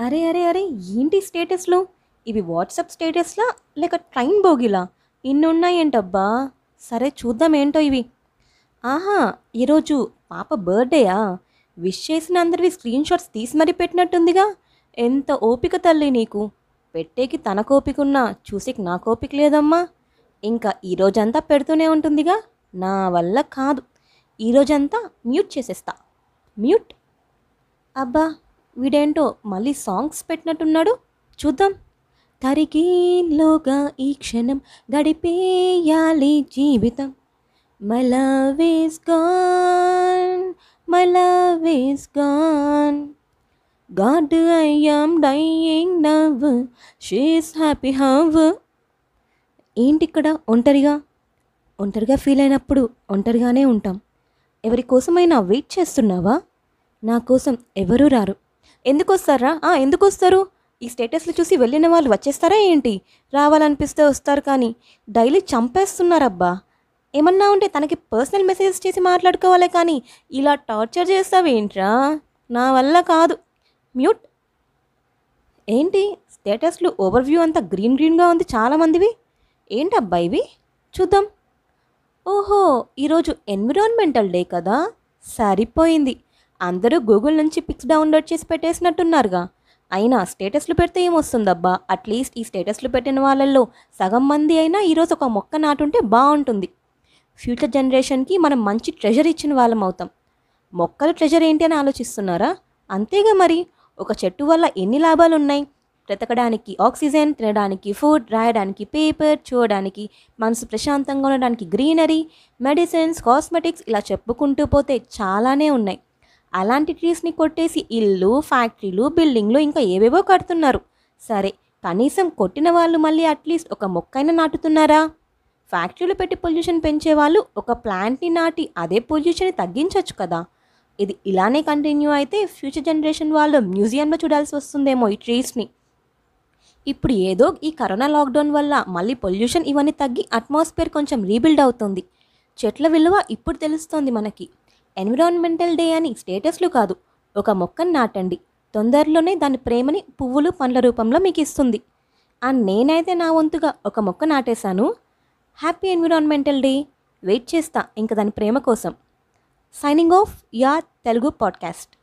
అరే అరే అరే ఏంటి స్టేటస్లు? ఇవి వాట్సాప్ స్టేటస్లా లేక ట్రైన్ బోగిలా? ఇన్ని ఉన్నాయేంటబ్బా సరే చూద్దాం ఏంటో ఇవి. ఆహా ఈరోజు పాప బర్త్డేయా? విష్ చేసిన అందరివి స్క్రీన్ షాట్స్ తీసి మరీ పెట్టినట్టుందిగా. ఎంత ఓపిక తల్లి నీకు. పెట్టేకి తన కోపికున్నా చూసేకి నా కోపిక లేదమ్మా. ఇంకా ఈ రోజంతా పెడుతూనే ఉంటుందిగా? నా వల్ల కాదు. ఈ రోజంతా మ్యూట్ చేసేస్తా. మ్యూట్. అబ్బా వీడేంటో మళ్ళీ సాంగ్స్ పెట్టినట్టున్నాడు. చూద్దాం. తరిగేలోగా ఈ క్షణం గడిపేయాలి జీవితం. My love is gone my love is gone God I am dying now she's happy how ఏంటి ఇక్కడ ఒంటరిగా. ఒంటరిగా ఫీల్ అయినప్పుడు ఒంటరిగానే ఉంటాం. ఎవరి కోసమైనా వెయిట్ చేస్తున్నావా? నా కోసం ఎవరూ రారు. ఎందుకు వస్తారా ఎందుకు వస్తారు ఈ స్టేటస్లు చూసి వెళ్ళిన వాళ్ళు వచ్చేస్తారా ఏంటి? రావాలనిపిస్తే వస్తారు కానీ డైలీ చంపేస్తున్నారబ్బా. ఏమన్నా ఉంటే తనకి పర్సనల్ మెసేజెస్ చేసి మాట్లాడుకోవాలి కానీ ఇలా టార్చర్ చేస్తావేంట్రా నా వల్ల కాదు. మ్యూట్. ఏంటి? స్టేటస్లు ఓవర్వ్యూ అంతా గ్రీన్ గ్రీన్గా ఉంది చాలామందివి. ఏంటబ్బా ఇవి? చూద్దాం. ఓహో ఈరోజు ఎన్విరాన్మెంటల్ డే కదా? సరిపోయింది. అందరూ గూగుల్ నుంచి పిక్స్ డౌన్లోడ్ చేసి పెట్టేసినట్టున్నారుగా. అయినా స్టేటస్లు పెడితే ఏమొస్తుందబ్బా? అట్లీస్ట్ ఈ స్టేటస్లు పెట్టిన వాళ్ళల్లో సగం మంది అయినా ఈరోజు ఒక మొక్క నాటుంటే బాగుంటుంది ఫ్యూచర్ జనరేషన్కి మనం మంచి ట్రెజర్ ఇచ్చిన వాళ్ళం అవుతాం. మొక్కల ట్రెజర్ ఏంటి అని ఆలోచిస్తున్నారా? అంతేగా మరి? ఒక చెట్టు వల్ల ఎన్ని లాభాలు ఉన్నాయి బ్రతకడానికి ఆక్సిజన్ తినడానికి ఫుడ్ రాయడానికి పేపర్ చూడడానికి మనసు ప్రశాంతంగా ఉండడానికి గ్రీనరీ మెడిసిన్స్ కాస్మెటిక్స్ ఇలా చెప్పుకుంటూ పోతే చాలానే ఉన్నాయి. అలాంటి ట్రీస్ని కొట్టేసి ఇల్లు ఫ్యాక్టరీలు బిల్డింగ్లు ఇంకా ఏవేవో కడుతున్నారు. సరే కనీసం కొట్టిన వాళ్ళు మళ్ళీ అట్లీస్ట్ ఒక మొక్కైనా నాటుతున్నారా? ఫ్యాక్టరీలు పెట్టి పొల్యూషన్ పెంచే వాళ్ళు ఒక ప్లాంట్ని నాటి అదే పొల్యూషన్ తగ్గించవచ్చు కదా. ఇది ఇలానే కంటిన్యూ అయితే ఫ్యూచర్ జనరేషన్ వాళ్ళు మ్యూజియంలో చూడాల్సి వస్తుందేమో ఈ ట్రీస్ని ఇప్పుడు ఏదో ఈ కరోనా లాక్డౌన్ వల్ల మళ్ళీ పొల్యూషన్ ఇవన్నీ తగ్గి అట్మాస్ఫియర్ కొంచెం రీబిల్డ్ అవుతుంది. చెట్ల విలువ ఇప్పుడు తెలుస్తోంది మనకి. ఎన్విరాన్మెంటల్ డే అని స్టేటస్లు కాదు. ఒక మొక్కను నాటండి. తొందరలోనే దాని ప్రేమని పువ్వులు పండ్ల రూపంలో మీకు ఇస్తుంది. ఆ నేనైతే నా వంతుగా ఒక మొక్క నాటేశాను. Happy environmental day. వెయిట్ చేస్తా ఇంకా దాని ప్రేమ కోసం. Signing off ya Telugu podcast.